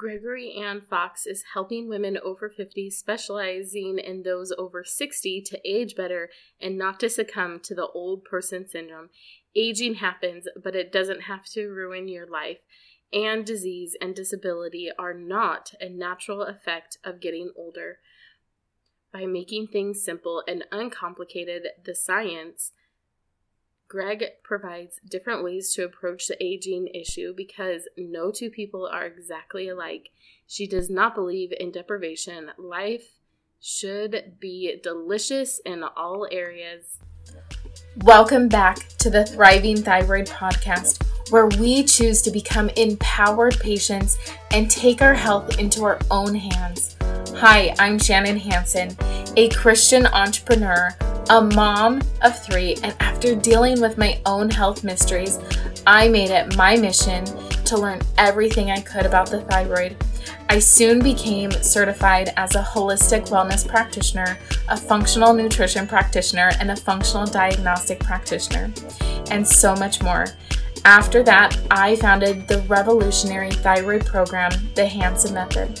Gregory Ann Fox is helping women over 50, specializing in those over 60 to age better and not to succumb to the old person syndrome. Aging happens, but it doesn't have to ruin your life. And disease and disability are not a natural effect of getting older. By making things simple and uncomplicated, the science Greg provides different ways to approach the aging issue because no two people are exactly alike. She does not believe in deprivation. Life should be delicious in all areas. Welcome back to the Thriving Thyroid Podcast, where we choose to become empowered patients and take our health into our own hands. Hi, I'm Shannon Hanson, a Christian entrepreneur a mom of three, and after dealing with my own health mysteries, I made it my mission to learn everything I could about the thyroid. I soon became certified as a holistic wellness practitioner, a functional nutrition practitioner, and a functional diagnostic practitioner, and so much more. After that, I founded the revolutionary thyroid program, the Hanson Method.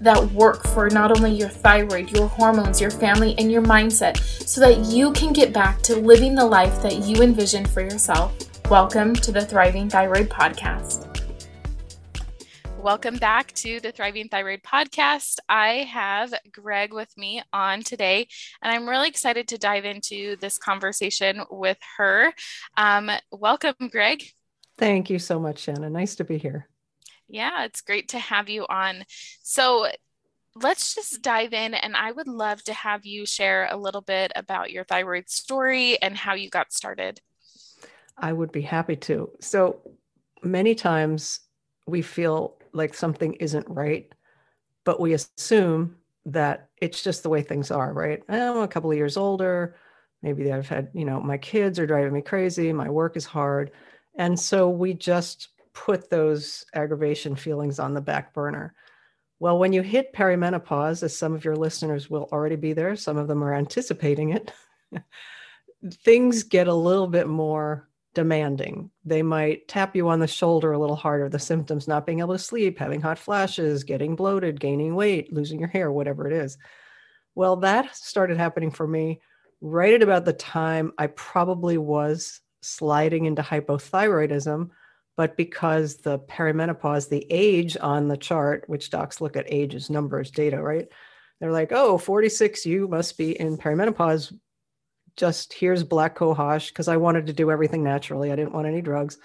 that work for not only your thyroid, your hormones, your family, and your mindset so that you can get back to living the life that you envision for yourself. Welcome to the Thriving Thyroid Podcast. Welcome back to the Thriving Thyroid Podcast. I have Greg with me on today, and I'm really excited to dive into this conversation with her. Um, welcome, Greg. Thank you so much, Shannon. Nice to be here. Yeah, it's great to have you on. So, let's just dive in and I would love to have you share a little bit about your thyroid story and how you got started. I would be happy to. So, many times we feel like something isn't right, but we assume that it's just the way things are, right? Eh, I'm a couple of years older. Maybe I've had, you know, my kids are driving me crazy. My work is hard. And so we just put those aggravation feelings on the back burner. Well, when you hit perimenopause, as some of your listeners will already be there, some of them are anticipating it, things get a little bit more demanding. They might tap you on the shoulder a little harder, the symptoms not being able to sleep, having hot flashes, getting bloated, gaining weight, losing your hair, whatever it is. Well, that started happening for me right at about the time I probably was sliding into hypothyroidism but because the perimenopause, the age on the chart, which docs look at ages, numbers, data, right? They're like, oh, 46, you must be in perimenopause. Just here's black cohosh because I wanted to do everything naturally. I didn't want any drugs.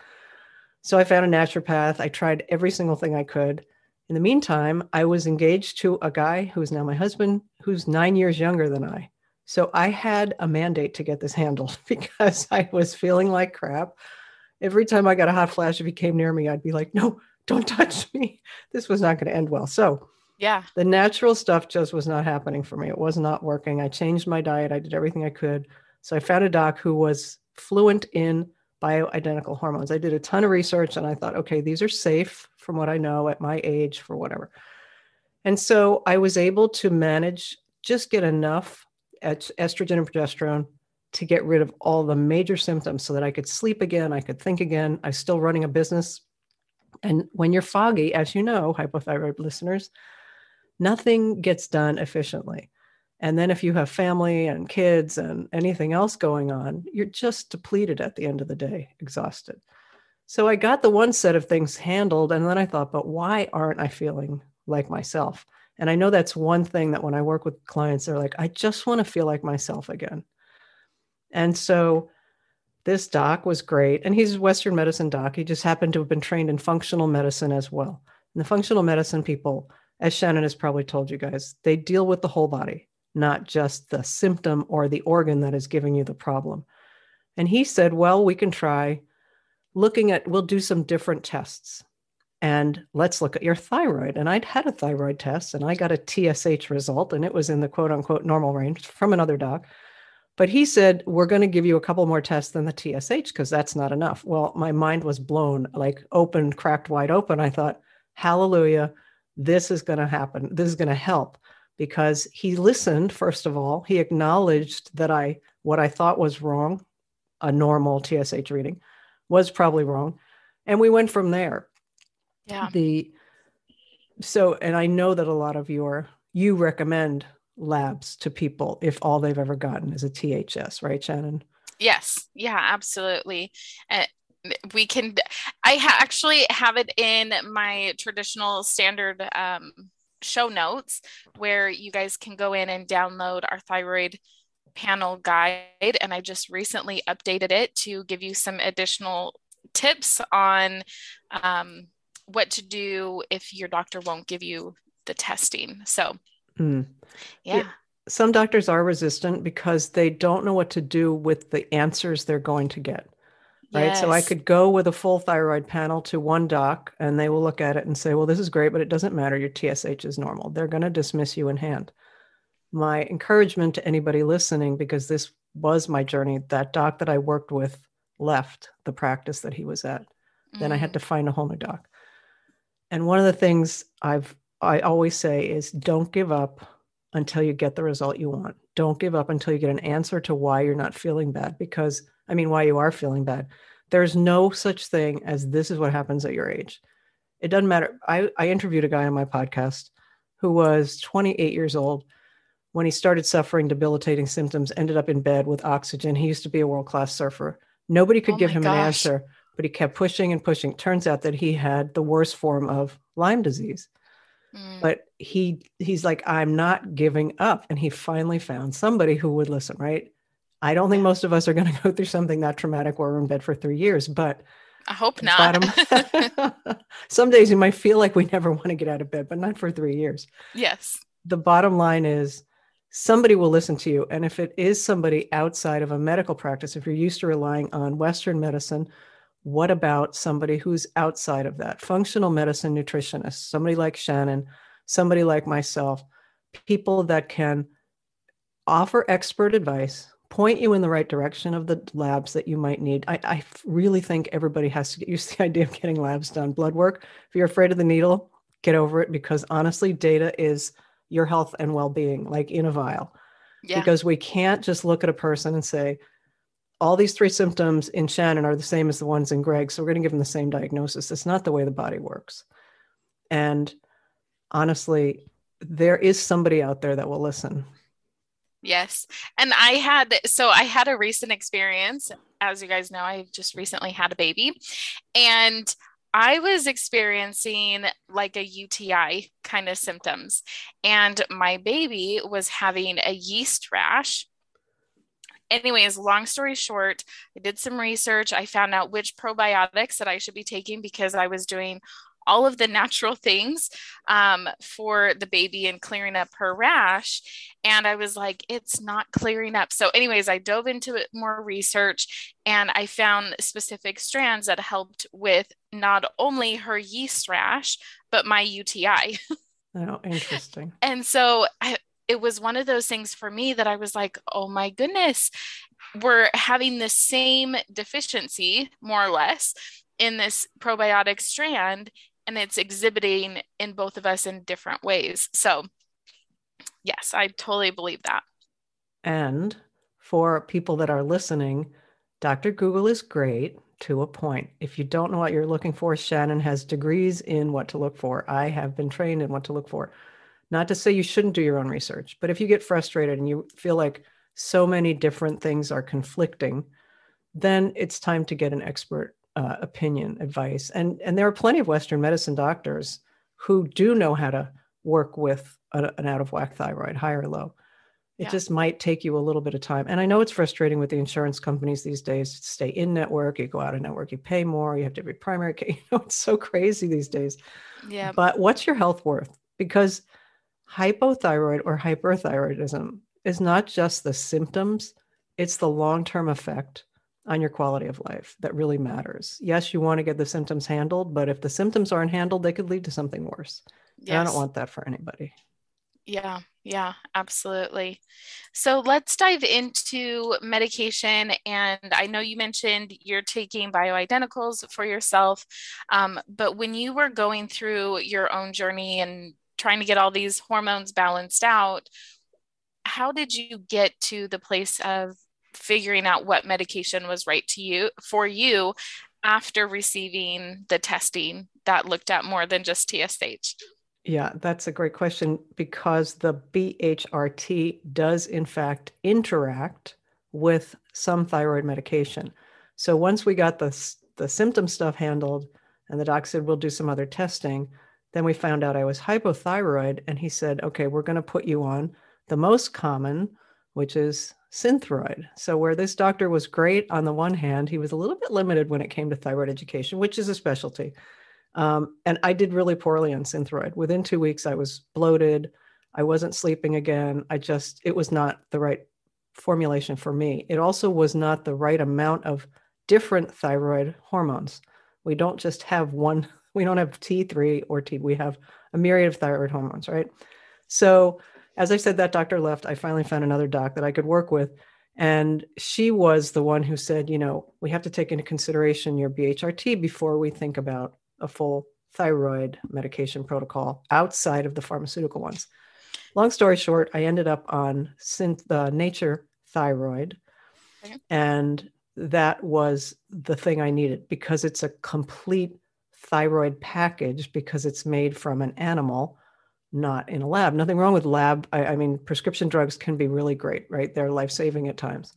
So I found a naturopath. I tried every single thing I could. In the meantime, I was engaged to a guy who's now my husband, who's nine years younger than I. So I had a mandate to get this handled because I was feeling like crap every time I got a hot flash, if he came near me, I'd be like, no, don't touch me. This was not going to end well. So, yeah, the natural stuff just was not happening for me. It was not working. I changed my diet, I did everything I could. So, I found a doc who was fluent in bioidentical hormones. I did a ton of research and I thought, okay, these are safe from what I know at my age for whatever. And so I was able to manage, just get enough estrogen and progesterone to get rid of all the major symptoms so that I could sleep again, I could think again. I'm still running a business. And when you're foggy, as you know, hypothyroid listeners, nothing gets done efficiently. And then if you have family and kids and anything else going on, you're just depleted at the end of the day, exhausted. So I got the one set of things handled. And then I thought, but why aren't I feeling like myself? And I know that's one thing that when I work with clients, they're like, I just want to feel like myself again. And so this doc was great. And he's a Western medicine doc. He just happened to have been trained in functional medicine as well. And the functional medicine people, as Shannon has probably told you guys, they deal with the whole body, not just the symptom or the organ that is giving you the problem. And he said, well, we can try looking at, we'll do some different tests. and let's look at your thyroid. And I'd had a thyroid test and I got a TSH result and it was in the quote unquote normal range from another doc. But he said, We're going to give you a couple more tests than the TSH because that's not enough. Well, my mind was blown, like open, cracked wide open. I thought, Hallelujah, this is going to happen. This is going to help because he listened, first of all. He acknowledged that I, what I thought was wrong, a normal TSH reading, was probably wrong. And we went from there. Yeah. The, so, and I know that a lot of your, you recommend labs to people if all they've ever gotten is a THS, right, Shannon? Yes. Yeah, absolutely. Uh, we can, I ha- actually have it in my traditional standard um, show notes where you guys can go in and download our thyroid panel guide. And I just recently updated it to give you some additional tips on um, what to do if your doctor won't give you the testing. So, Mm. Yeah. yeah. Some doctors are resistant because they don't know what to do with the answers they're going to get. Right. Yes. So I could go with a full thyroid panel to one doc and they will look at it and say, well, this is great, but it doesn't matter. Your TSH is normal. They're going to dismiss you in hand. My encouragement to anybody listening, because this was my journey, that doc that I worked with left the practice that he was at. Mm. Then I had mm. to find a whole new doc. And one of the things I've I always say is don't give up until you get the result you want. Don't give up until you get an answer to why you're not feeling bad, because I mean, why you are feeling bad. There's no such thing as this is what happens at your age. It doesn't matter. I, I interviewed a guy on my podcast who was 28 years old when he started suffering debilitating symptoms, ended up in bed with oxygen. He used to be a world class surfer. Nobody could oh give him gosh. an answer, but he kept pushing and pushing. Turns out that he had the worst form of Lyme disease. Mm. But he he's like, I'm not giving up. And he finally found somebody who would listen, right? I don't think most of us are going to go through something that traumatic where we're in bed for three years, but I hope not. Bottom, some days you might feel like we never want to get out of bed, but not for three years. Yes. The bottom line is somebody will listen to you. And if it is somebody outside of a medical practice, if you're used to relying on Western medicine what about somebody who's outside of that? Functional medicine nutritionist, somebody like Shannon, somebody like myself, people that can offer expert advice, point you in the right direction of the labs that you might need. I, I really think everybody has to get used to the idea of getting labs done. Blood work, if you're afraid of the needle, get over it because honestly, data is your health and well being, like in a vial. Yeah. Because we can't just look at a person and say, all these three symptoms in Shannon are the same as the ones in Greg. So we're going to give them the same diagnosis. It's not the way the body works. And honestly, there is somebody out there that will listen. Yes. And I had, so I had a recent experience. As you guys know, I just recently had a baby. And I was experiencing like a UTI kind of symptoms. And my baby was having a yeast rash anyways, long story short, I did some research. I found out which probiotics that I should be taking because I was doing all of the natural things um, for the baby and clearing up her rash. And I was like, it's not clearing up. So, anyways, I dove into it more research and I found specific strands that helped with not only her yeast rash, but my UTI. Oh, interesting. and so I, it was one of those things for me that I was like, oh my goodness, we're having the same deficiency, more or less, in this probiotic strand, and it's exhibiting in both of us in different ways. So, yes, I totally believe that. And for people that are listening, Dr. Google is great to a point. If you don't know what you're looking for, Shannon has degrees in what to look for. I have been trained in what to look for. Not to say you shouldn't do your own research, but if you get frustrated and you feel like so many different things are conflicting, then it's time to get an expert uh, opinion, advice. And and there are plenty of Western medicine doctors who do know how to work with a, an out of whack thyroid, high or low. It yeah. just might take you a little bit of time. And I know it's frustrating with the insurance companies these days to stay in network, you go out of network, you pay more, you have to be primary care. You know, it's so crazy these days. Yeah. But what's your health worth? Because hypothyroid or hyperthyroidism is not just the symptoms, it's the long term effect on your quality of life that really matters. Yes, you want to get the symptoms handled, but if the symptoms aren't handled, they could lead to something worse. Yes. And I don't want that for anybody. Yeah, yeah, absolutely. So let's dive into medication. And I know you mentioned you're taking bioidenticals for yourself, um, but when you were going through your own journey and trying to get all these hormones balanced out, how did you get to the place of figuring out what medication was right to you for you after receiving the testing that looked at more than just TSH? Yeah, that's a great question because the BHRT does, in fact, interact with some thyroid medication. So once we got the, the symptom stuff handled and the doc said, we'll do some other testing, then we found out I was hypothyroid. And he said, okay, we're going to put you on the most common, which is synthroid. So, where this doctor was great on the one hand, he was a little bit limited when it came to thyroid education, which is a specialty. Um, and I did really poorly on synthroid. Within two weeks, I was bloated. I wasn't sleeping again. I just, it was not the right formulation for me. It also was not the right amount of different thyroid hormones. We don't just have one, we don't have T3 or T, we have a myriad of thyroid hormones, right? So, as I said, that doctor left. I finally found another doc that I could work with. And she was the one who said, you know, we have to take into consideration your BHRT before we think about a full thyroid medication protocol outside of the pharmaceutical ones. Long story short, I ended up on synth, uh, Nature Thyroid, okay. and that was the thing I needed because it's a complete thyroid package because it's made from an animal, not in a lab. Nothing wrong with lab. I, I mean, prescription drugs can be really great, right? They're life saving at times.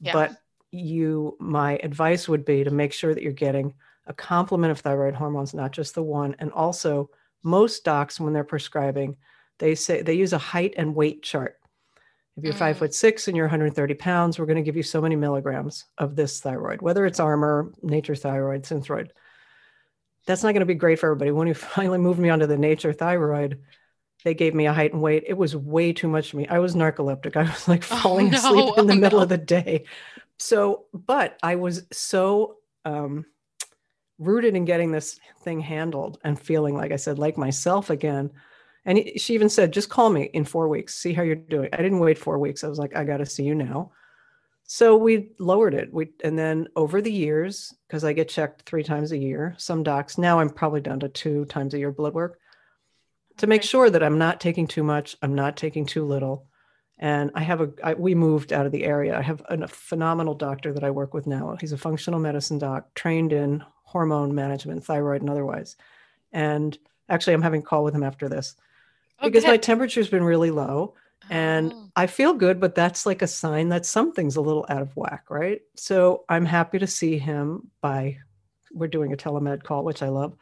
Yeah. But you, my advice would be to make sure that you're getting a complement of thyroid hormones, not just the one. And also, most docs, when they're prescribing, they say they use a height and weight chart. If you're mm. five foot six and you're 130 pounds, we're going to give you so many milligrams of this thyroid, whether it's Armour, Nature Thyroid, Synthroid. That's not going to be great for everybody. When you finally moved me onto the Nature Thyroid, they gave me a height and weight. It was way too much for me. I was narcoleptic. I was like oh, falling oh, no. asleep in the oh, middle no. of the day. So, but I was so um, rooted in getting this thing handled and feeling like I said, like myself again. And he, she even said, just call me in four weeks, see how you're doing. I didn't wait four weeks. I was like, I got to see you now. So we lowered it. We and then over the years, because I get checked three times a year, some docs now I'm probably down to two times a year blood work to make sure that I'm not taking too much, I'm not taking too little. And I have a I, we moved out of the area. I have a phenomenal doctor that I work with now. He's a functional medicine doc trained in hormone management, thyroid and otherwise. And actually, I'm having a call with him after this okay. because my temperature's been really low and oh. I feel good, but that's like a sign that something's a little out of whack, right? So I'm happy to see him by we're doing a telemed call, which I love,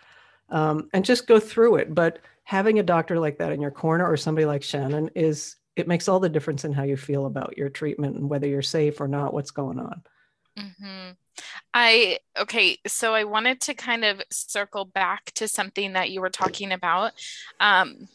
um, and just go through it. But having a doctor like that in your corner or somebody like Shannon is it makes all the difference in how you feel about your treatment and whether you're safe or not, what's going on. Mm-hmm. I okay, so I wanted to kind of circle back to something that you were talking about. Um,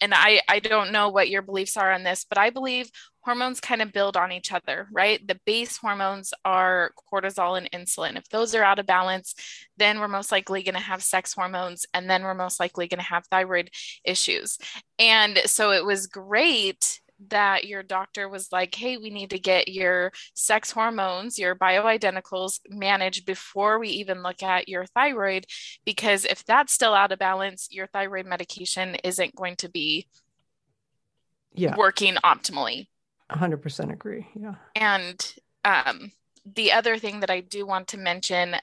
and I I don't know what your beliefs are on this, but I believe hormones kind of build on each other, right? The base hormones are cortisol and insulin. If those are out of balance, then we're most likely going to have sex hormones and then we're most likely going to have thyroid issues. And so it was great that your doctor was like, hey, we need to get your sex hormones, your bioidenticals managed before we even look at your thyroid, because if that's still out of balance, your thyroid medication isn't going to be yeah. working optimally. 100% agree. Yeah. And um, the other thing that I do want to mention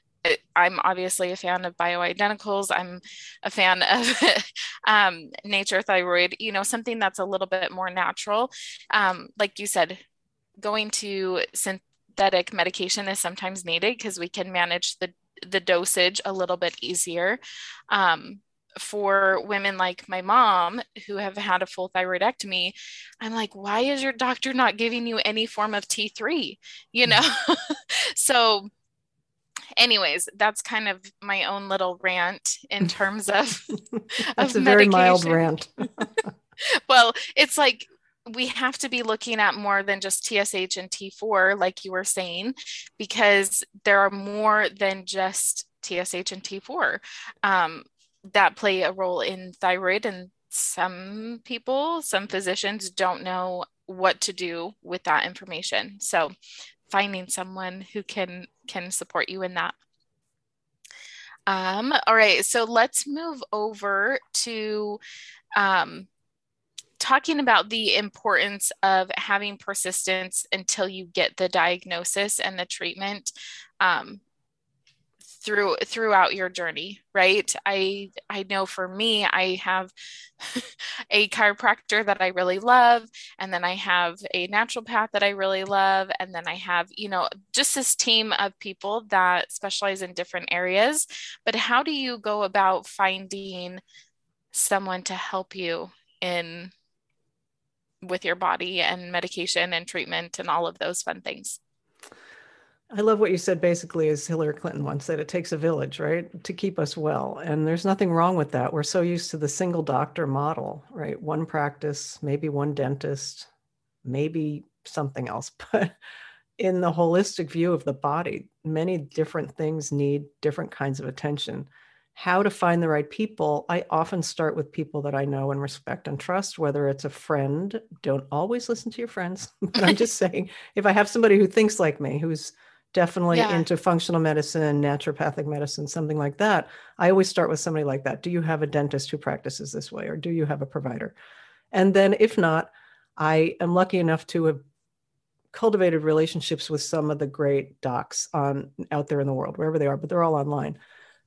I'm obviously a fan of bioidenticals. I'm a fan of um, nature thyroid, you know, something that's a little bit more natural. Um, like you said, going to synthetic medication is sometimes needed because we can manage the, the dosage a little bit easier. Um, for women like my mom who have had a full thyroidectomy, I'm like, why is your doctor not giving you any form of T3? You know? so anyways, that's kind of my own little rant in terms of that's of a very mild rant. well, it's like we have to be looking at more than just TSH and T4, like you were saying, because there are more than just TSH and T4 um, that play a role in thyroid. And some people, some physicians don't know what to do with that information. So finding someone who can can support you in that. Um, all right, so let's move over to um, talking about the importance of having persistence until you get the diagnosis and the treatment um, through throughout your journey right? I i know for me i have a chiropractor that i really love and then i have a naturopath that i really love and then i have you know just this team of people that specialize in different areas. But how do you go about finding someone to help you in with your body and medication and treatment and all of those fun things I love what you said basically, as Hillary Clinton once said, it takes a village, right, to keep us well. And there's nothing wrong with that. We're so used to the single doctor model, right? One practice, maybe one dentist, maybe something else. But in the holistic view of the body, many different things need different kinds of attention. How to find the right people, I often start with people that I know and respect and trust, whether it's a friend. Don't always listen to your friends. but I'm just saying, if I have somebody who thinks like me, who's definitely yeah. into functional medicine, naturopathic medicine, something like that, I always start with somebody like that. Do you have a dentist who practices this way, or do you have a provider? And then, if not, I am lucky enough to have cultivated relationships with some of the great docs on out there in the world, wherever they are, but they're all online.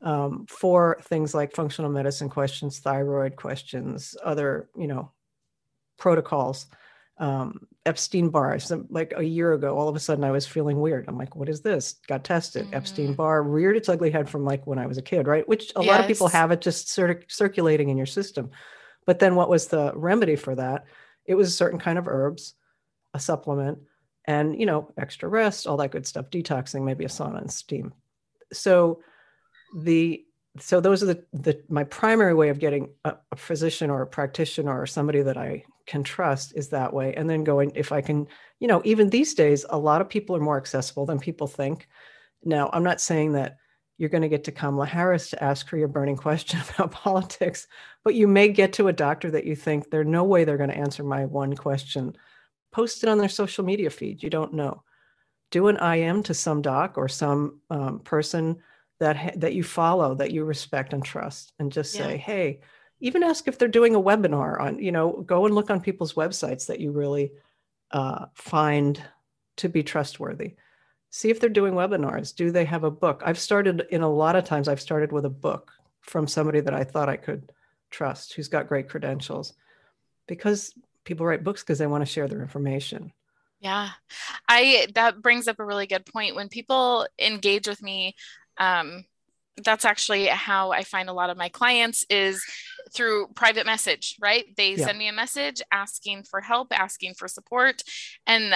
Um, for things like functional medicine questions, thyroid questions, other, you know, protocols um, Epstein Barr. So like a year ago, all of a sudden I was feeling weird. I'm like, what is this? Got tested. Mm. Epstein Barr reared its ugly head from like when I was a kid, right? Which a yes. lot of people have it just sort of circulating in your system. But then what was the remedy for that? It was a certain kind of herbs, a supplement, and you know, extra rest, all that good stuff, detoxing, maybe a sauna and steam. So the so those are the, the my primary way of getting a, a, physician or a practitioner or somebody that I can trust is that way. And then going if I can, you know, even these days, a lot of people are more accessible than people think. Now, I'm not saying that you're going to get to Kamala Harris to ask her your burning question about politics, but you may get to a doctor that you think there's no way they're going to answer my one question. Post it on their social media feed. You don't know. Do an IM to some doc or some um, person that that you follow that you respect and trust and just say hey even ask if they're doing a webinar on you know go and look on people's websites that you really uh, find to be trustworthy. See if they're doing webinars. Do they have a book? I've started in a lot of times i've started with a book from somebody that i thought i could trust who's got great credentials because people write books because they want to share their information. Yeah. I that brings up a really good point. When people engage with me um, that's actually how I find a lot of my clients is through private message, right? They yeah. send me a message asking for help, asking for support. And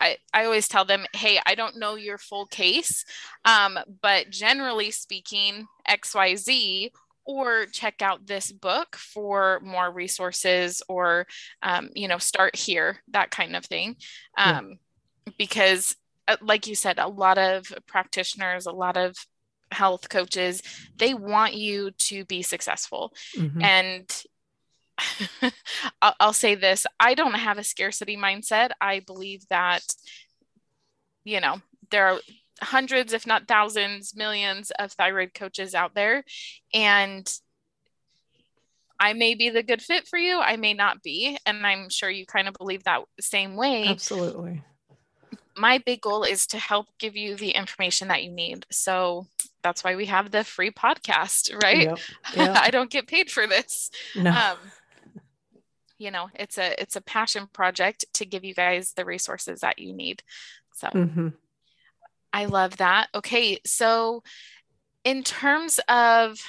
I, I always tell them, hey, I don't know your full case, um, but generally speaking, XYZ, or check out this book for more resources, or, um, you know, start here, that kind of thing. Um, yeah. Because uh, like you said, a lot of practitioners, a lot of health coaches, they want you to be successful. Mm-hmm. And I'll say this I don't have a scarcity mindset. I believe that, you know, there are hundreds, if not thousands, millions of thyroid coaches out there. And I may be the good fit for you, I may not be. And I'm sure you kind of believe that same way. Absolutely my big goal is to help give you the information that you need. So that's why we have the free podcast, right? Yep, yep. I don't get paid for this. No. Um, you know, it's a it's a passion project to give you guys the resources that you need. So mm-hmm. I love that. Okay, so in terms of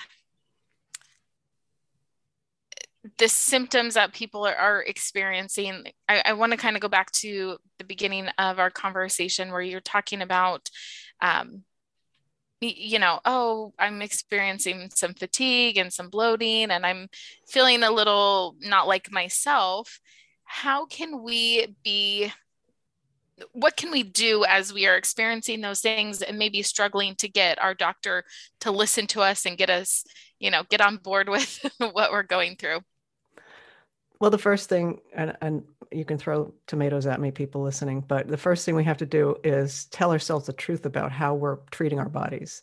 the symptoms that people are, are experiencing i, I want to kind of go back to the beginning of our conversation where you're talking about um, you know oh i'm experiencing some fatigue and some bloating and i'm feeling a little not like myself. How can we be what can we do as we are experiencing those things and maybe struggling to get our doctor to listen to us and get us you know get on board with what we're going through? Well the first thing and, and you can throw tomatoes at me people listening but the first thing we have to do is tell ourselves the truth about how we're treating our bodies.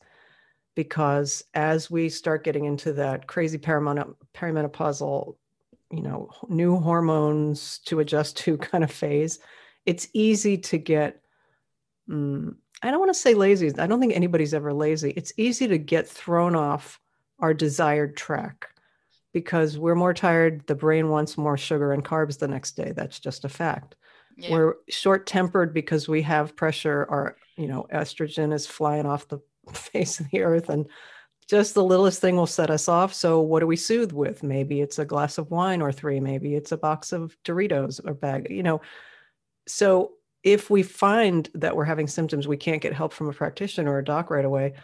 Because as we start getting into that crazy perimenopausal you know new hormones to adjust to kind of phase it's easy to get um, i don't want to say lazy i don't think anybody's ever lazy. It's easy to get thrown off our desired track because we're more tired the brain wants more sugar and carbs the next day that's just a fact yeah. we're short tempered because we have pressure our you know estrogen is flying off the face of the earth and just the littlest thing will set us off. So what do we soothe with? Maybe it's a glass of wine or three, maybe it's a box of Doritos or bag, you know. So if we find that we're having symptoms, we can't get help from a practitioner or a doc right away.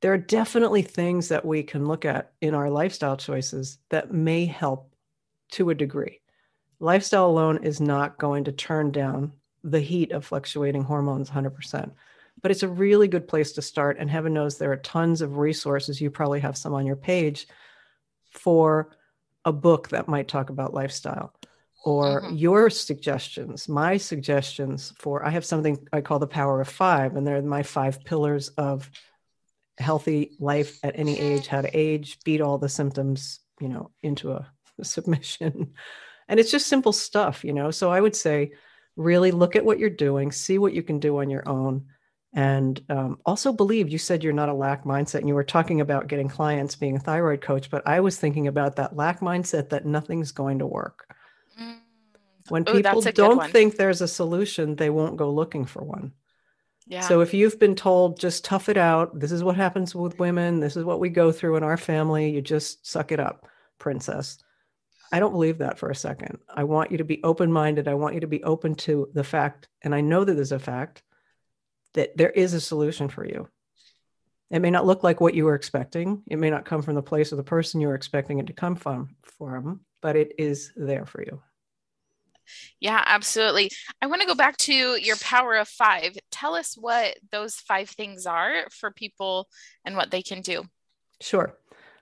There are definitely things that we can look at in our lifestyle choices that may help to a degree. Lifestyle alone is not going to turn down the heat of fluctuating hormones 100% but it's a really good place to start. And heaven knows there are tons of resources. You probably have some on your page for a book that might talk about lifestyle or mm-hmm. your suggestions, my suggestions for. I have something I call the power of five, and they're my five pillars of healthy life at any age, how to age, beat all the symptoms, you know, into a, a submission. And it's just simple stuff, you know. So I would say, really look at what you're doing, see what you can do on your own and um, also believe you said you're not a lack mindset and you were talking about getting clients being a thyroid coach but i was thinking about that lack mindset that nothing's going to work mm. when Ooh, people don't think there's a solution they won't go looking for one So if you've been told just tough it out, this is what happens with women, this is what we go through in our family, you just suck it up, princess. I don't believe that for a second. I want you to be open minded. I want you to be open to the fact, and I know that there's a fact that there is a solution for you. It may not look like what you were expecting. It may not come from the place or the person you were expecting it to come from, from but it is there for you. Yeah, absolutely. I want to go back to your power of five. Tell us what those five things are for people and what they can do. Sure.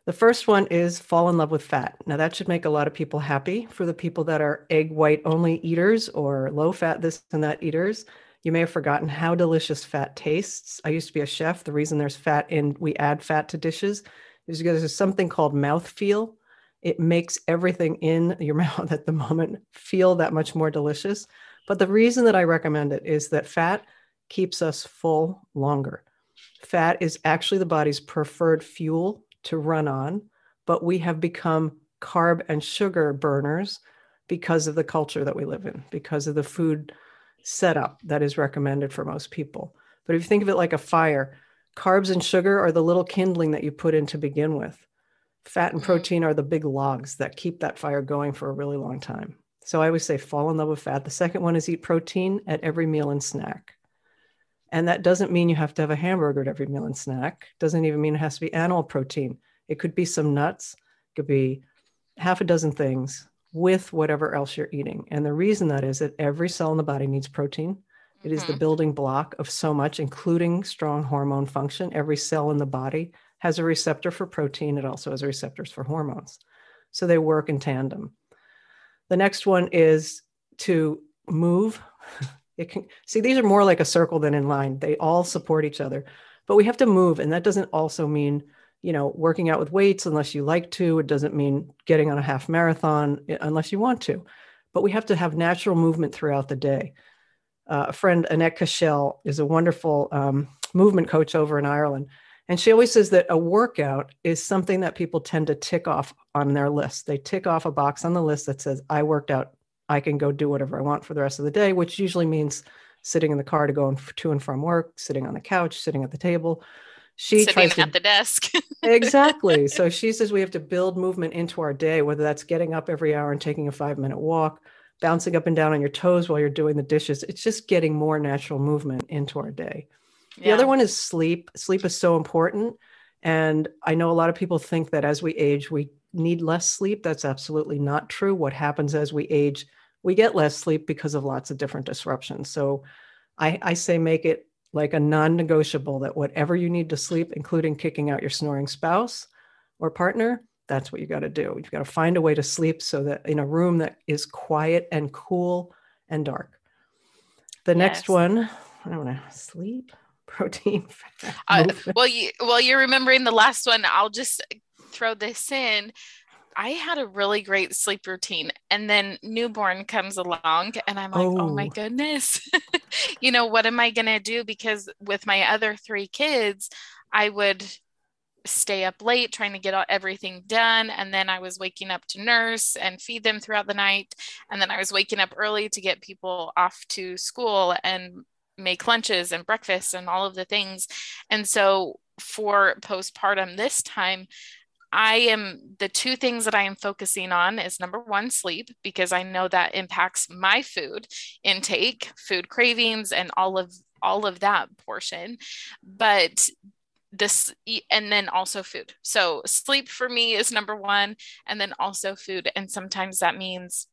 The first one is fall in love with fat. Now, that should make a lot of people happy. For the people that are egg white only eaters or low fat, this and that eaters, you may have forgotten how delicious fat tastes. I used to be a chef. The reason there's fat in we add fat to dishes is because there's something called mouth feel. It makes everything in your mouth at the moment feel that much more delicious. But the reason that I recommend it is that fat keeps us full longer. Fat is actually the body's preferred fuel to run on, but we have become carb and sugar burners because of the culture that we live in, because of the food setup that is recommended for most people. But if you think of it like a fire, carbs and sugar are the little kindling that you put in to begin with. Fat and mm-hmm. protein are the big logs that keep that fire going for a really long time. So I always say fall in love with fat. The second one is eat protein at every meal and snack. And that doesn't mean you have to have a hamburger at every meal and snack. Doesn't even mean it has to be animal protein. It could be some nuts, it could be half a dozen things with whatever else you're eating. And the reason that is that every cell in the body needs protein. It is mm-hmm. the building block of so much, including strong hormone function. Every cell in the body has a receptor for protein. It also has receptors for hormones. So they work in tandem. The next one is to move. It can see these are more like a circle than in line. They all support each other, but we have to move. And that doesn't also mean you know, working out with weights unless you like to. It doesn't mean getting on a half marathon eh, unless you want to. But we have to have natural movement throughout the day. Uh, a friend, Annette Cashel, is a wonderful um, movement coach over in Ireland. And she always says that a workout is something that people tend to tick off on their list. They tick off a box on the list that says, I worked out, I can go do whatever I want for the rest of the day, which usually means sitting in the car to go to and from work, sitting on the couch, sitting at the table, she sitting tries to, at the desk. exactly. So she says we have to build movement into our day, whether that's getting up every hour and taking a five minute walk, bouncing up and down on your toes while you're doing the dishes. It's just getting more natural movement into our day. Yeah. The other one is sleep. Sleep is so important. And I know a lot of people think that as we age, we need less sleep. That's absolutely not true. What happens as we age, we get less sleep because of lots of different disruptions. So I, I say make it like a non negotiable that whatever you need to sleep, including kicking out your snoring spouse or partner, that's what you got to do. You've got to find a way to sleep so that in a room that is quiet and cool and dark. The yes. next one, I don't want to sleep, protein. Uh, well, you well, you're remembering the last one. I'll just throw this in. I had a really great sleep routine and then newborn comes along and I'm like, oh, oh my goodness. you know, what am I going to do because with my other 3 kids, I would stay up late trying to get everything done and then I was waking up to nurse and feed them throughout the night and then I was waking up early to get people off to school and make lunches and breakfasts and all of the things. And so for postpartum this time I am the two things that I am focusing on is number one, sleep, because I know that impacts my food intake, food cravings, and all of all of that portion. But this and then also food. So sleep for me is number one, and then also food. And sometimes that means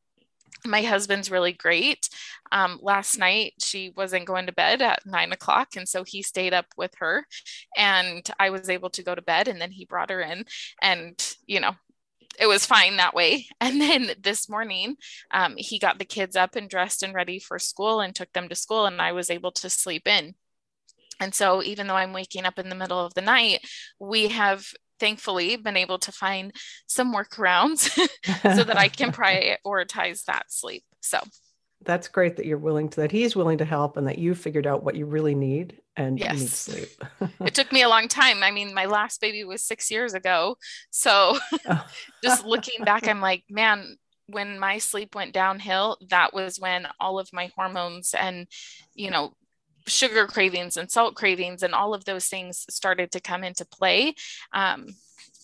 my husband's really great. Um, last night, she wasn't going to bed at nine o'clock. And so he stayed up with her, and I was able to go to bed. And then he brought her in, and, you know, it was fine that way. And then this morning, um, he got the kids up and dressed and ready for school and took them to school, and I was able to sleep in. And so, even though I'm waking up in the middle of the night, we have thankfully been able to find some workarounds so that I can prioritize that sleep. So that's great that you're willing to that he's willing to help and that you figured out what you really need and yes. you need sleep. it took me a long time. I mean, my last baby was six years ago. So oh. just looking back, I'm like, man, when my sleep went downhill, that was when all of my hormones and, you know, sugar cravings and salt cravings and all of those things started to come into play. Um,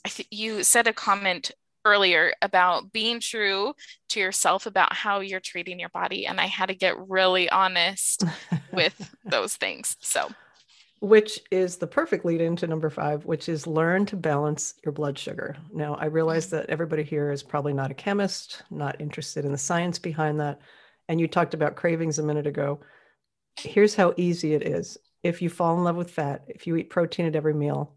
th- you said a comment earlier about being true to yourself about how you're treating your body. And I had to get really honest with those things. So, which is the perfect lead into number five, which is learn to balance your blood sugar. Now, I realize mm-hmm. that everybody here is probably not a chemist, not interested in the science behind that. And you talked about cravings a minute ago here's how easy it is. If you fall in love with fat, if you eat protein at every meal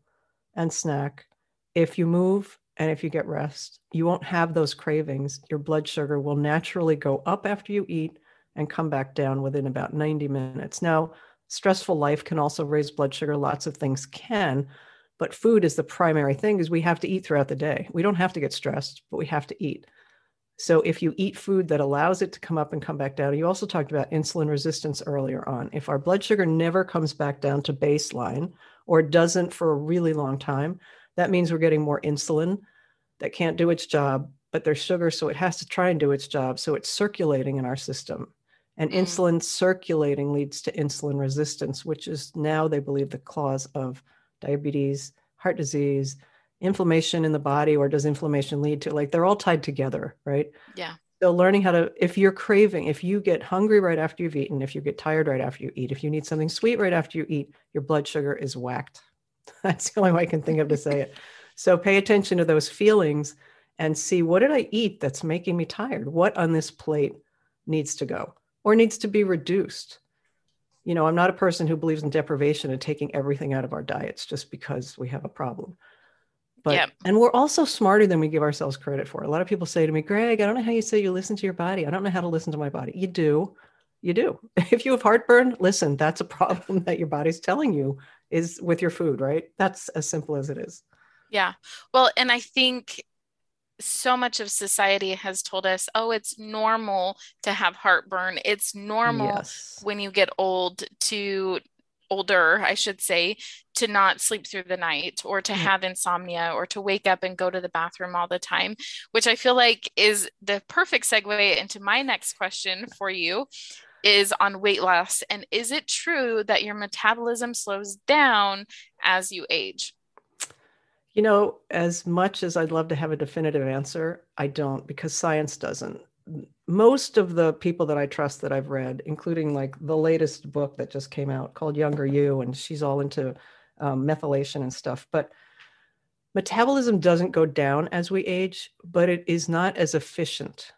and snack, if you move and if you get rest, you won't have those cravings. Your blood sugar will naturally go up after you eat and come back down within about 90 minutes. Now, stressful life can also raise blood sugar. Lots of things can, but food is the primary thing because we have to eat throughout the day. We don't have to get stressed, but we have to eat. So if you eat food that allows it to come up and come back down, you also talked about insulin resistance earlier on. If our blood sugar never comes back down to baseline or doesn't for a really long time, that means we're getting more insulin that can't do its job, but there's sugar, so it has to try and do its job. So it's circulating in our system. And mm. insulin circulating leads to insulin resistance, which is now they believe the cause of diabetes, heart disease, inflammation in the body or does inflammation lead to like they're all tied together right? Yeah. So learning how to if you're craving if you get hungry right after you've eaten if you get tired right after you eat if you need something sweet right after you eat your blood sugar is whacked. That's the only way i can think of to say it. So pay attention to those feelings and see what did i eat that's making me tired? What on this plate needs to go or needs to be reduced? You know i'm not a person who believes in deprivation and taking everything out of our diets just because we have a problem but yep. and we're also smarter than we give ourselves credit for. A lot of people say to me, Greg, I don't know how you say you listen to your body. I don't know how to listen to my body. You do. You do. If you have heartburn, listen, that's a problem that your body's telling you is with your food, right? That's as simple as it is. Yeah. Well, and I think so much of society has told us, oh, it's normal to have heartburn. It's normal yes. when you get old to older, I should say, to not sleep through the night or to mm. have insomnia or to wake up and go to the bathroom all the time, which I feel like is the perfect segue into my next question for you is on weight loss. And is it true that your metabolism slows down as you age? You know, as much as I'd love to have a definitive answer, I don't because science doesn't most of the people that I trust that I've read, including like the latest book that just came out called Younger You, and she's all into um, methylation and stuff. But metabolism doesn't go down as we age, but it is not as efficient.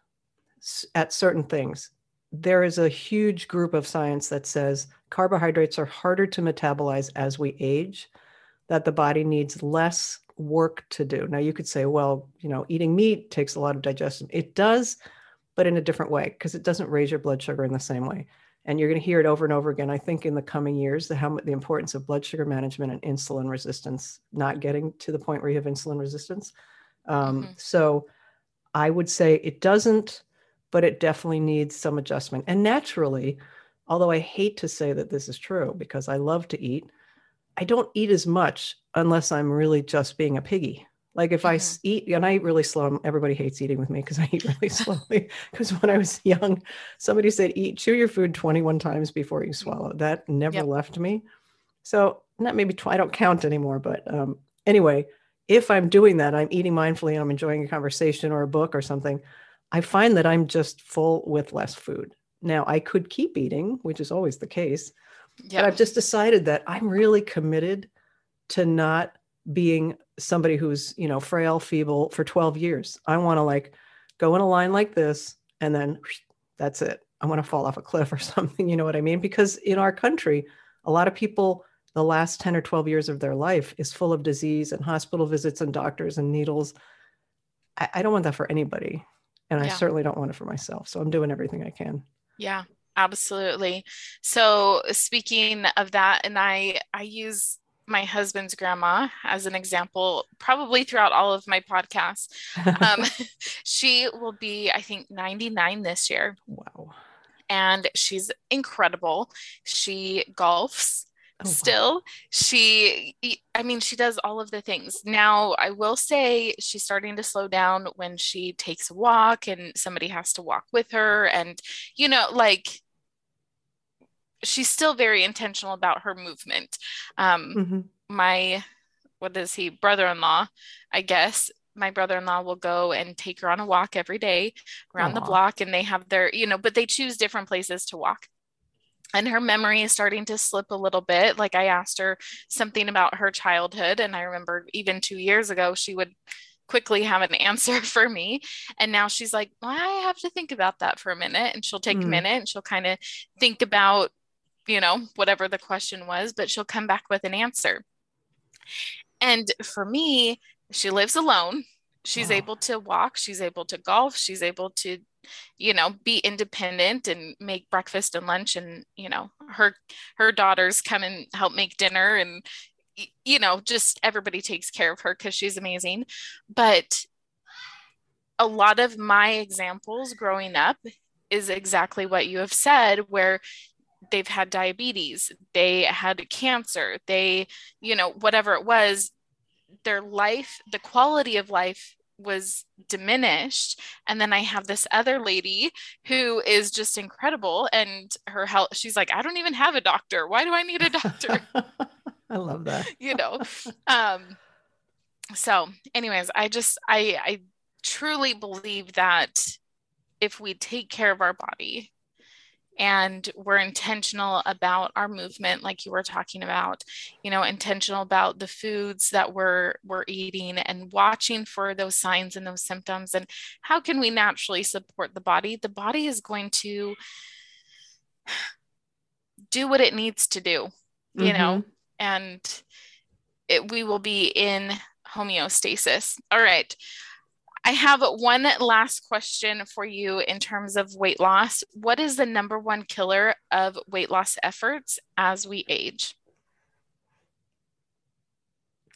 at certain things. There is a huge group of science that says carbohydrates are harder to metabolize as we age, that the body needs less work to do. Now, you could say, well, you know, eating meat takes a lot of digestion. It does, but in a different way because it doesn't raise your blood sugar in the same way. And you're going to hear it over and over again. I think in the coming years, the how the importance of blood sugar management and insulin resistance, not getting to the point where you have insulin resistance. Um, mm-hmm. So, I would say it doesn't, but it definitely needs some adjustment. And naturally, although I hate to say that this is true because I love to eat, I don't eat as much unless I'm really just being a piggy. Like if mm-hmm. I eat, and I eat really slow, everybody hates eating with me because I eat really slowly. Because when I was young, somebody said, eat, chew your food 21 times before you swallow. That never yep. left me. So not maybe, tw- I don't count anymore, but um, anyway, if I'm doing that, I'm eating mindfully and I'm enjoying a conversation or a book or something, I find that I'm just full with less food. Now I could keep eating, which is always the case, Yep. But I've just decided that I'm really committed to not being somebody who's, you know, frail, feeble for 12 years. I want to like go in a line like this and then that's it. I want to fall off a cliff or something, you know what I mean? Because in our country, a lot of people the last 10 or 12 years of their life is full of disease and hospital visits and doctors and needles. I, I don't want that for anybody. And yeah. I certainly don't want it for myself. So I'm doing everything I can. Yeah. Absolutely. So speaking of that, and I I use my husband's grandma as an example, probably throughout all of my podcasts. Um, she will be, I think, 99 this year. Wow. And she's incredible. She golfs. Oh, still wow. she i mean she does all of the things now i will say she's starting to slow down when she takes a walk and somebody has to walk with her and you know like she's still very intentional about her movement. Um, mm-hmm. My, what is he, brother in law, I guess, my brother-in-law will go and take her on a walk every day around Aww. the block and they have their you know but they choose different places to walk and her memory is starting to slip a little bit like i asked her something about her childhood and i remember even 2 years ago she would quickly have an answer for me and now she's like well, i have to think about that for a minute and she'll take mm. a minute and she'll kind of think about you know, whatever the question was, but she'll come back with an answer. And for me, she lives alone. She's wow. able to walk, she's able to golf, she's able to you know be independent and make breakfast and lunch and you know her her daughters come and help make dinner and you know just everybody takes care of her cuz she's amazing but a lot of my examples growing up is exactly what you have said where they've had diabetes, they had cancer, they, you know, whatever it was, their life, the quality of life was diminished. And then i have this other lady who is just incredible and her health she's like i don't even have a doctor. Why do i need a doctor? I love that. You know um so anyways i just i i truly believe that if we take care of our body and we're intentional about our movement like you were talking about you know intentional about the foods that we're we're eating and watching for those signs and those symptoms. And how can we naturally support the body? The body is going to do what it needs to do you mm-hmm. know and it, we will be in homeostasis. All right I have one last question for you in terms of weight loss. What is the number one killer of weight loss efforts as we age?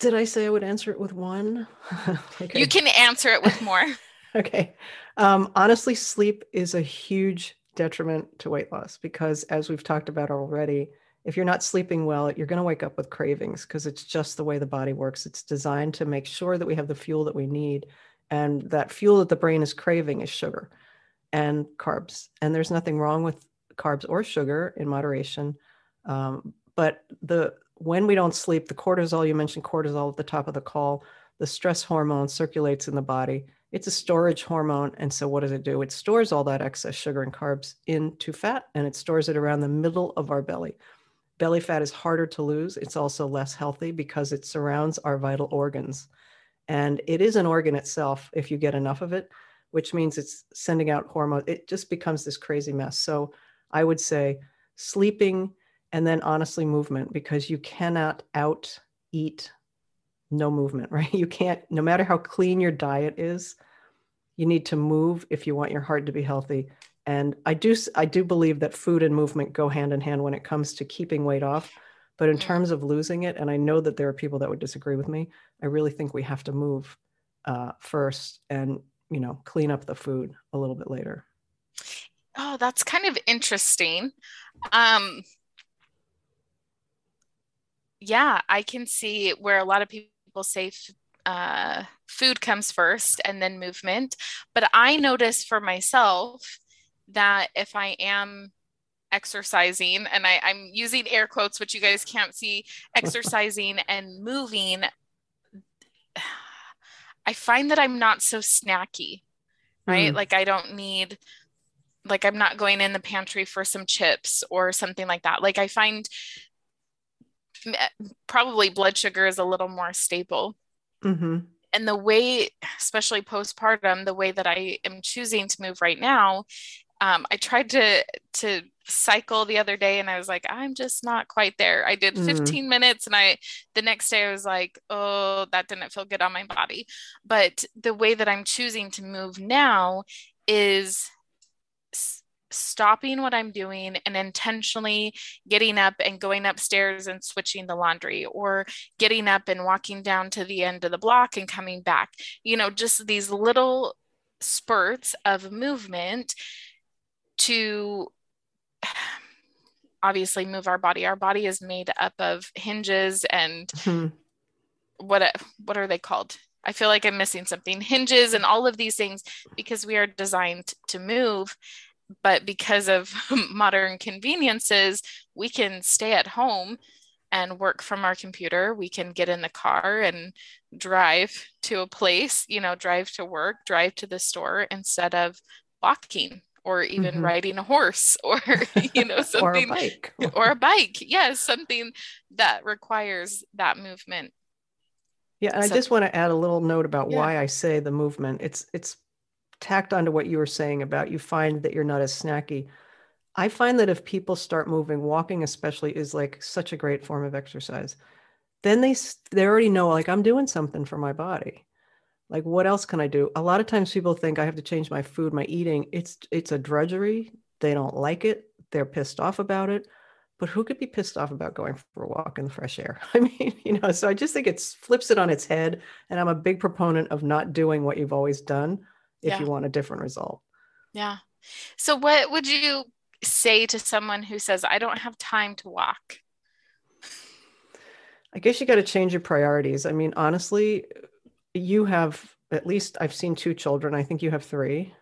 Did I say I would answer it with one? okay. You can answer it with more. okay. Um, honestly, sleep is a huge detriment to weight loss because, as we've talked about already, if you're not sleeping well, you're going to wake up with cravings because it's just the way the body works. It's designed to make sure that we have the fuel that we need and that fuel that the brain is craving is sugar and carbs. And there's nothing wrong with carbs or sugar in moderation. Um, but the when we don't sleep, the cortisol, you mentioned cortisol at the top of the call, the stress hormone circulates in the body. It's a storage hormone. And so what does it do? It stores all that excess sugar and carbs into fat and it stores it around the middle of our belly. Belly fat is harder to lose. It's also less healthy because it surrounds our vital organs. And it is an organ itself if you get enough of it. which means it's sending out hormones. It just becomes this crazy mess. So I would say sleeping and then honestly movement because you cannot out eat no movement, right? You can't, no matter how clean your diet is, you need to move if you want your heart to be healthy. And I do, I do believe that food and movement go hand in hand when it comes to keeping weight off. But in mm. terms of losing it, and I know that there are people that would disagree with me, I really think we have to move uh, first and you know clean up the food a little bit later. Oh, that's kind of interesting. Um, yeah, I can see where a lot of people say uh, food comes first and then movement. But I notice for myself that if I am exercising, and I, I'm using air quotes, which you guys can't see, exercising and moving, I find that I'm not so snacky, right? Mm. Like I don't need like I'm not going in the pantry for some chips or something like that. Like I find probably blood sugar is a little more stable. Mm-hmm. And the way, especially postpartum, the way that I am choosing to move right now, um, I tried to to cycle the other day, and I was like, I'm just not quite there. I did mm. 15 mm. minutes, and I the next day I was like, oh, that didn't feel good on my body. But the way that I'm choosing to move now is stopping what I'm doing and intentionally getting up and going upstairs and switching the laundry or getting up and walking down to the end of the block and coming back. You know, just these little spurts of movement to obviously move our body. Our body is made up of hinges and mm-hmm. what what are they called? I feel like I'm missing something. Hinges and all of these things because we are designed to move but because of modern conveniences, we can stay at home and work from our computer. We can get in the car and drive to a place, you know, drive to work, drive to the store instead of walking or even mm-hmm. riding a horse or you know something or a bike or a bike yes something that requires that movement yeah and so, i just want to add a little note about yeah. why i say the movement it's it's tacked onto what you were saying about you find that you're not as snacky. I find that if people start moving, walking especially is like such a great form of exercise. Then they they already know like I'm doing something for my body. Like what else can I do? A lot of times people think I have to change my food, my eating. It's it's a drudgery. They don't like it. They're pissed off about it. But who could be pissed off about going for a walk in the fresh air? I mean, you know, so I just think it flips it on its head. And I'm a big proponent of not doing what you've always done if yeah. you want a different result. Yeah. So, what would you say to someone who says, I don't have time to walk? I guess you got to change your priorities. I mean, honestly, you have at least I've seen two children. I think you have three.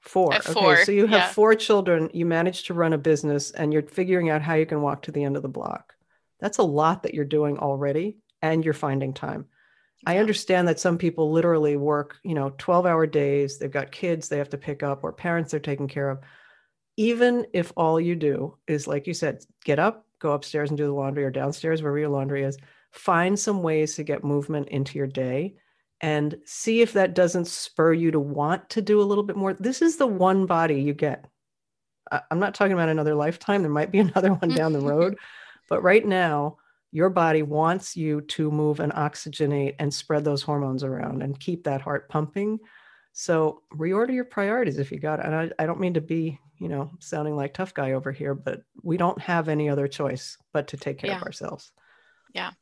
Four. four. Okay, so you have yeah. four children. You manage to run a business and you're figuring out how you can walk to the end of the block. That's a lot that you're doing already, and you're finding time. I understand that some people literally work, you know, 12 hour days. They've got kids they have to pick up or parents they're taking care of. Even if all you do is, like you said, get up, go upstairs and do the laundry or downstairs, wherever your laundry is, find some ways to get movement into your day and see if that doesn't spur you to want to do a little bit more. This is the one body you get. I'm not talking about another lifetime. There might be another one down the road. But right now, your body wants you to move and oxygenate and spread those hormones around and keep that heart pumping. So reorder your priorities if you got it. And I, I don't mean to be, you know, sounding like tough guy over here, but we don't have any other choice but to take care yeah. of ourselves. Yeah,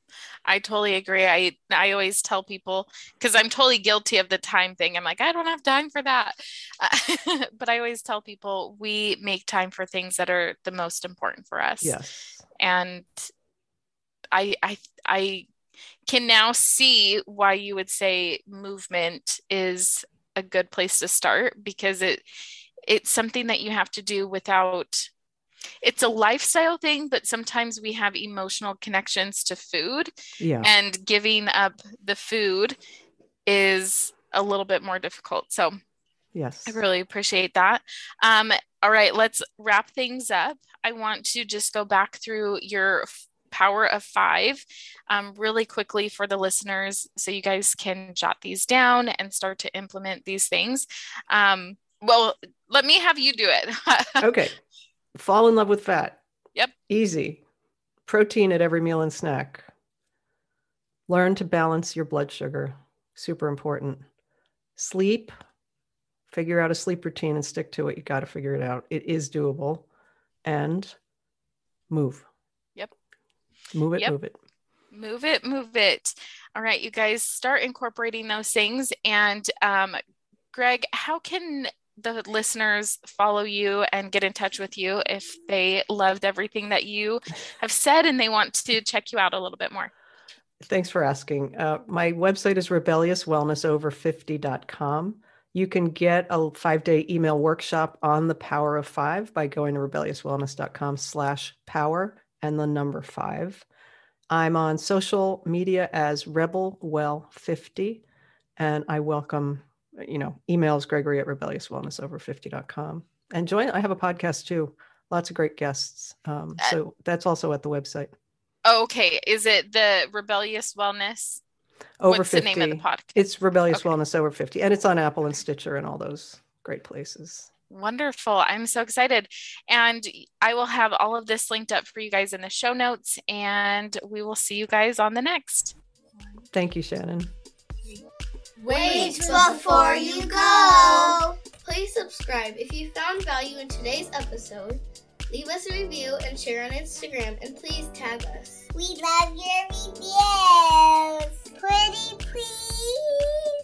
I totally agree. I I always tell people because I'm totally guilty of the time thing. I'm like, I don't have time for that. Uh, but I always tell people we make time for things that are the most important for us. Yes. And I I I can now see why you would say movement is a good place to start because it it's something that you have to do without it's a lifestyle thing but sometimes we have emotional connections to food yeah. and giving up the food is a little bit more difficult so yes i really appreciate that um all right let's wrap things up i want to just go back through your power of five um, really quickly for the listeners so you guys can jot these down and start to implement these things. Um, well, let me have you do it. okay. Fall in love with fat. Yep. Easy. Protein at every meal and snack. Learn to balance your blood sugar. Super important. Sleep. Figure out a sleep routine and stick to it. You got to figure it out. It is doable. And move. Yep. Move it, Yep. move it. move it move it all right you guys start incorporating those things and um, greg how can the listeners follow you and get in touch with you if they loved everything that you have said and they want to check you out a little bit more Thanks for asking. Uh, my website is rebelliouswellnessover50.com. You can get a five day email workshop on the power of five by going to rebelliouswellness.com slash power and the number five. I'm on social media as Rebel Well 50, and I welcome, you know, emails gregory at rebelliouswellnessover50.com. And join, I have a podcast too. Lots of great guests. Um, Uh, so that's also at the website. okay is it the rebellious wellness Over what's 50. the name of the podcast It's Rebellious Okay. Wellness Over 50, and it's on Apple and Stitcher and all those great places. Wonderful. I'm so excited. And I will have all of this linked up for you guys in the show notes, and we will see you guys on the next. Thank you, Shannon. Wait before you go! Please subscribe if you found value in today's episode. Leave us a review and share on Instagram, and please tag us. We love your reviews! Pretty please!